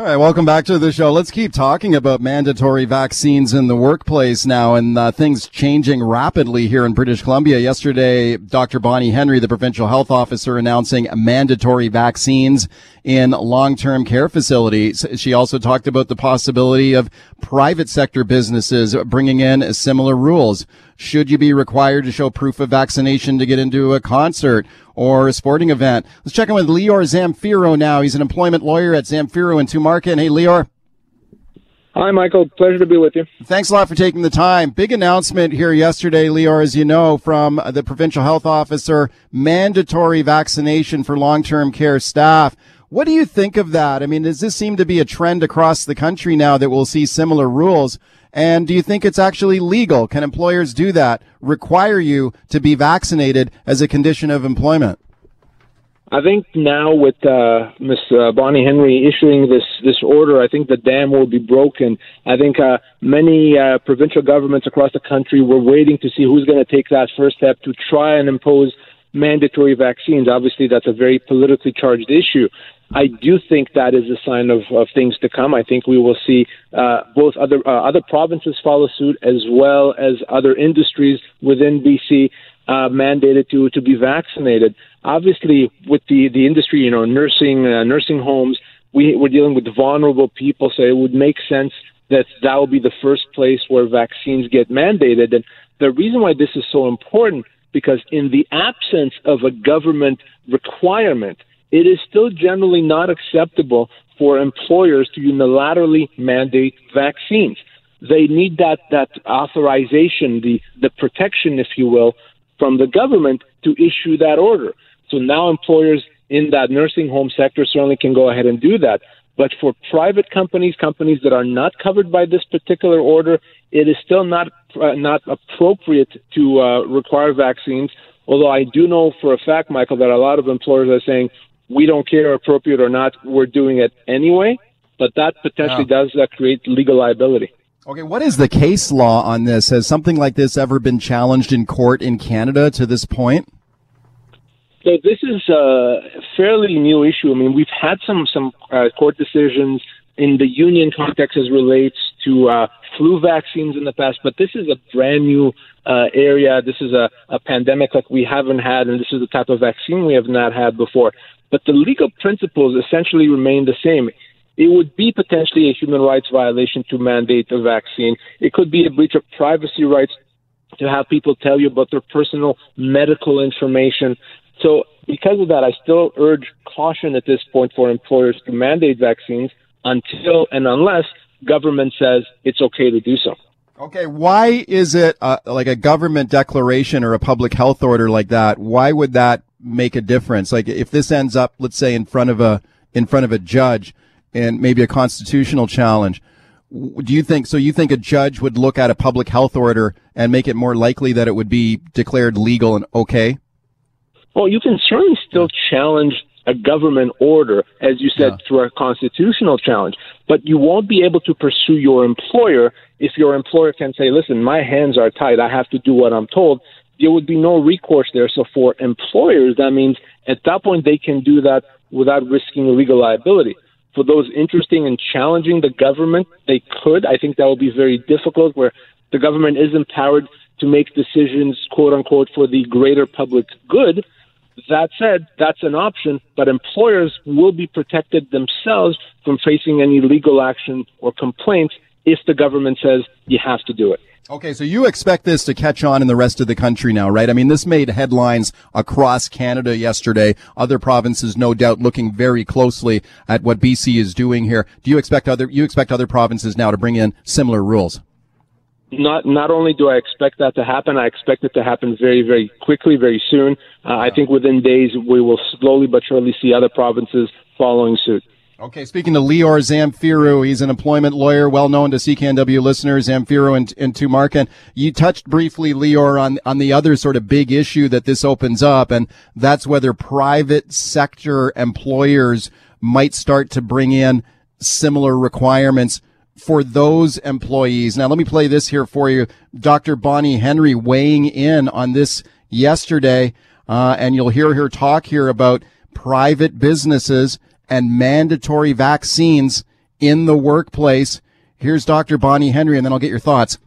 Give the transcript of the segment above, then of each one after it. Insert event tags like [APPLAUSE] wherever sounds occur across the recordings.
All right, welcome back to the show. Let's keep talking about mandatory vaccines in the workplace now and uh, things changing rapidly here in British Columbia. Yesterday, Dr. Bonnie Henry, the provincial health officer, announcing mandatory vaccines in long-term care facilities. She also talked about the possibility of private sector businesses bringing in similar rules. Should you be required to show proof of vaccination to get into a concert or a sporting event? Let's check in with Lior Samfiru now. He's an employment lawyer at Samfiru in Tumarkin. Hey, Lior. Hi, Michael. Pleasure to be with you. Thanks a lot for taking the time. Big announcement here yesterday, Lior, as you know, from the provincial health officer, mandatory vaccination for long-term care staff. What do you think of that? I mean, does this seem to be a trend across the country now that we'll see similar rules? And do you think it's actually legal? Can employers do that? Require you to be vaccinated as a condition of employment? I think now with uh, Ms. Uh, Bonnie Henry issuing this this order, I think the dam will be broken. I think uh, many uh, provincial governments across the country were waiting to see who's going to take that first step to try and impose mandatory vaccines. Obviously, that's a very politically charged issue. I do think that is a sign of, of things to come. I think we will see uh, both other uh, other provinces follow suit as well as other industries within BC uh, mandated to to be vaccinated. Obviously, with the the industry, you know, nursing uh, nursing homes, we we're dealing with vulnerable people, so it would make sense that that will be the first place where vaccines get mandated. And the reason why this is so important because in the absence of a government requirement it is still generally not acceptable for employers to unilaterally mandate vaccines. They need that, that authorization, the, the protection, if you will, from the government to issue that order. So now employers in that nursing home sector certainly can go ahead and do that. But for private companies, companies that are not covered by this particular order, it is still not uh, not appropriate to uh, require vaccines. Although I do know for a fact, Michael, that a lot of employers are saying, we don't care appropriate or not, we're doing it anyway. But that potentially yeah. does uh, create legal liability. Okay, what is the case law on this? Has something like this ever been challenged in court in Canada to this point? So this is a fairly new issue. I mean, we've had some some uh, court decisions in the union context as relates to uh, flu vaccines in the past, but this is a brand new uh, area. This is a, a pandemic like we haven't had, and this is the type of vaccine we have not had before. But the legal principles essentially remain the same. It would be potentially a human rights violation to mandate a vaccine. It could be a breach of privacy rights to have people tell you about their personal medical information. So, because of that, I still urge caution at this point for employers to mandate vaccines until and unless government says it's okay to do so. Okay, why is it uh, like a government declaration or a public health order like that? Why would that make a difference? Like if this ends up, let's say, in front of a in front of a judge and maybe a constitutional challenge, do you think so? You think a judge would look at a public health order and make it more likely that it would be declared legal and okay? Well, you can certainly still challenge a government order, as you said, yeah. through a constitutional challenge. But you won't be able to pursue your employer if your employer can say, listen, my hands are tied. I have to do what I'm told there would be no recourse there. So for employers, that means at that point they can do that without risking legal liability. For those interested in challenging the government, they could. I think that would be very difficult where the government is empowered to make decisions, quote unquote, for the greater public good. That said, that's an option, but employers will be protected themselves from facing any legal action or complaints if the government says you have to do it. Okay, so you expect this to catch on in the rest of the country now, right? I mean, this made headlines across Canada yesterday. Other provinces, no doubt, looking very closely at what BC is doing here. Do you expect other you expect other provinces now to bring in similar rules? Not not only do I expect that to happen, I expect it to happen very very quickly, very soon. Uh, I think within days we will slowly but surely see other provinces following suit. Okay, speaking to Lior Samfiru, he's an employment lawyer, well known to CKNW listeners, Samfiru and, and Tumarkin. You touched briefly, Lior, on, on the other sort of big issue that this opens up, and that's whether private sector employers might start to bring in similar requirements for those employees. Now, let me play this here for you. Dr. Bonnie Henry weighing in on this yesterday, uh, and you'll hear her talk here about private businesses and mandatory vaccines in the workplace. Here's Dr. Bonnie Henry, and then I'll get your thoughts.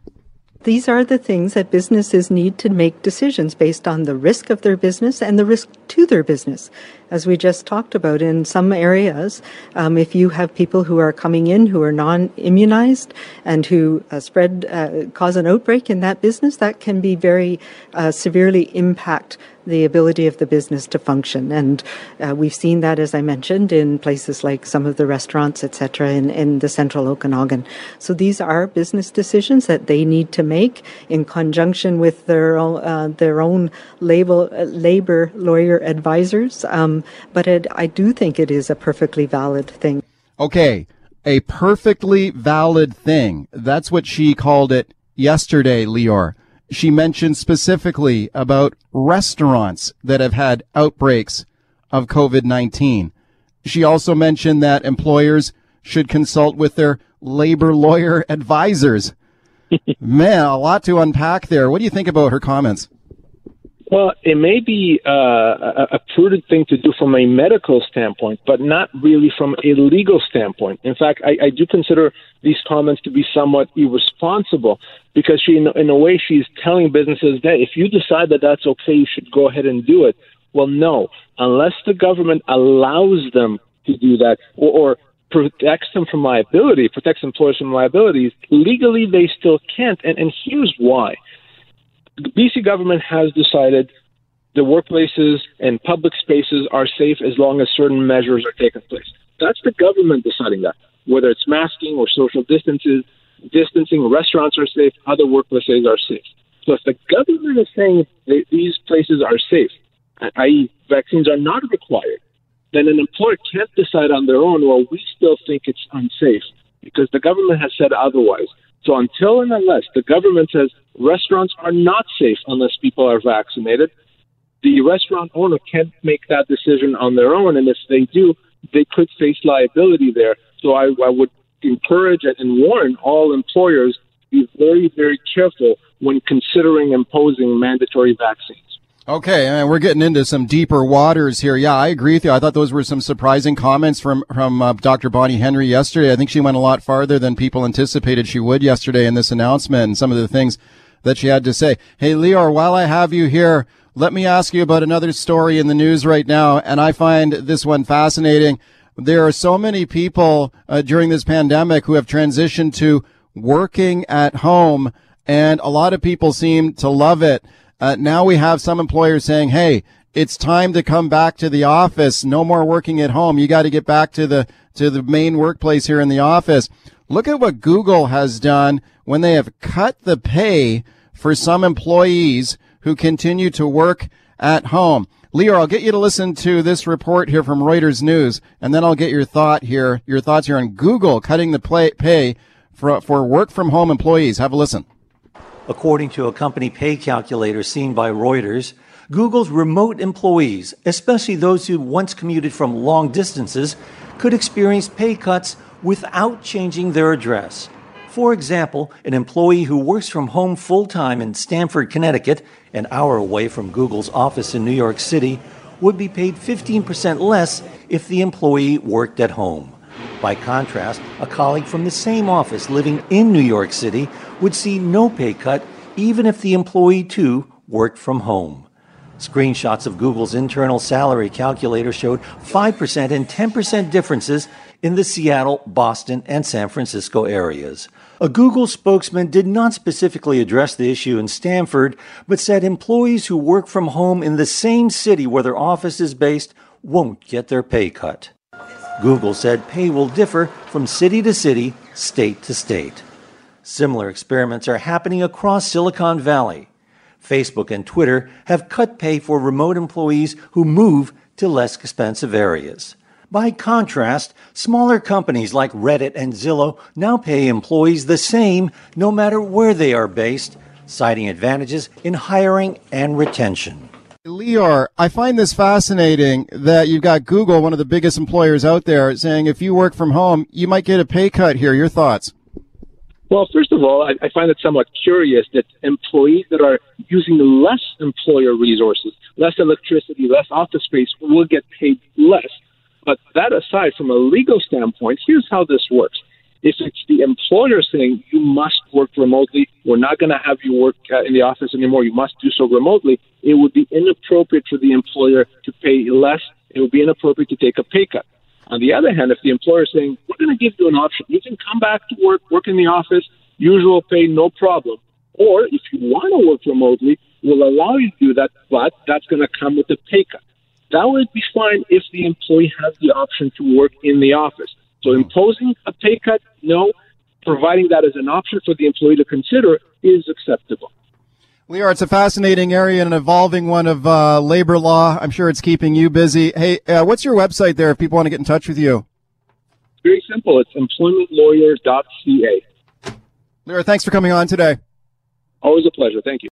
These are the things that businesses need to make decisions based on the risk of their business and the risk to their business. As we just talked about, in some areas, um, if you have people who are coming in who are non-immunized and who uh, spread, uh, cause an outbreak in that business, that can be very uh, severely impact the ability of the business to function. And uh, we've seen that, as I mentioned, in places like some of the restaurants, etc., in, in the central Okanagan. So these are business decisions that they need to make in conjunction with their own, uh, their own label, uh, labor lawyer advisors. Um, but it, I do think it is a perfectly valid thing. Okay, a perfectly valid thing. That's what she called it yesterday, Lior she mentioned specifically about restaurants that have had outbreaks of COVID-19. She also mentioned that employers should consult with their labor lawyer [LAUGHS] advisors. [LAUGHS] Man, a lot to unpack there. What do you think about her comments? Well, it may be uh, a, prudent thing to do from a medical standpoint, but not really from a legal standpoint. In fact, I, I do consider these comments to be somewhat irresponsible because she, in, in a way, she's telling businesses that if you decide that that's okay, you should go ahead and do it. Well, no, unless the government allows them to do that or, or protects them from liability, protects employers from liabilities, legally they still can't. And, and here's why the BC government has decided the workplaces and public spaces are safe as long as certain measures are taken place. That's the government deciding that, whether it's masking or social distances, distancing, restaurants are safe, other workplaces are safe. So if the government is saying these places are safe, i.e., vaccines are not required, then an employer can't decide on their own, well, we still think it's unsafe because the government has said otherwise. So until and unless the government says restaurants are not safe unless people are vaccinated, the restaurant owner can't make that decision on their own. And if they do, they could face liability there. So I, I would encourage and warn all employers be very, very careful when considering imposing mandatory vaccines. Okay, and we're getting into some deeper waters here. Yeah, I agree with you. I thought those were some surprising comments from from uh, Dr. Bonnie Henry yesterday. I think she went a lot farther than people anticipated she would yesterday in this announcement and some of the things that she had to say. Hey, Lior, while I have you here, let me ask you about another story in the news right now, and I find this one fascinating. There are so many people uh, during this pandemic who have transitioned to working at home, and a lot of people seem to love it. Uh, now we have some employers saying, "Hey, it's time to come back to the office. No more working at home. You got to get back to the to the main workplace here in the office." Look at what Google has done when they have cut the pay for some employees who continue to work at home. Lior, I'll get you to listen to this report here from Reuters News, and then I'll get your thought here, your thoughts here on Google cutting the pay for, for work from home employees. Have a listen. According to a company pay calculator seen by Reuters, Google's remote employees, especially those who once commuted from long distances, could experience pay cuts without changing their address. For example, an employee who works from home full time in Stamford, Connecticut, an hour away from Google's office in New York City, would be paid 15% less if the employee worked at home. By contrast, a colleague from the same office living in New York City would see no pay cut even if the employee too worked from home. Screenshots of Google's internal salary calculator showed 5% and 10% differences in the Seattle, Boston, and San Francisco areas. A Google spokesman did not specifically address the issue in Stamford, but said employees who work from home in the same city where their office is based won't get their pay cut. Google said pay will differ from city to city, state to state. Similar experiments are happening across Silicon Valley. Facebook and Twitter have cut pay for remote employees who move to less expensive areas. By contrast, smaller companies like Reddit and Zillow now pay employees the same no matter where they are based, citing advantages in hiring and retention. Lior, I find this fascinating that you've got Google, one of the biggest employers out there, saying if you work from home, you might get a pay cut here. Your thoughts? Well, first of all, I, I find it somewhat curious that employees that are using less employer resources, less electricity, less office space, will get paid less. But that aside, from a legal standpoint, here's how this works. If it's the employer saying you must work remotely, we're not going to have you work uh, in the office anymore, you must do so remotely, it would be inappropriate for the employer to pay less. It would be inappropriate to take a pay cut. On the other hand, if the employer is saying, we're going to give you an option, you can come back to work, work in the office, usual pay, no problem. Or if you want to work remotely, we'll allow you to do that, but that's going to come with a pay cut. That would be fine if the employee has the option to work in the office. So imposing a pay cut, no. Providing that as an option for the employee to consider is acceptable. Lior, it's a fascinating area and an evolving one of uh, labor law. I'm sure it's keeping you busy. Hey, uh, what's your website there if people want to get in touch with you? Very simple. It's employmentlawyer.ca. Lior, thanks for coming on today. Always a pleasure. Thank you.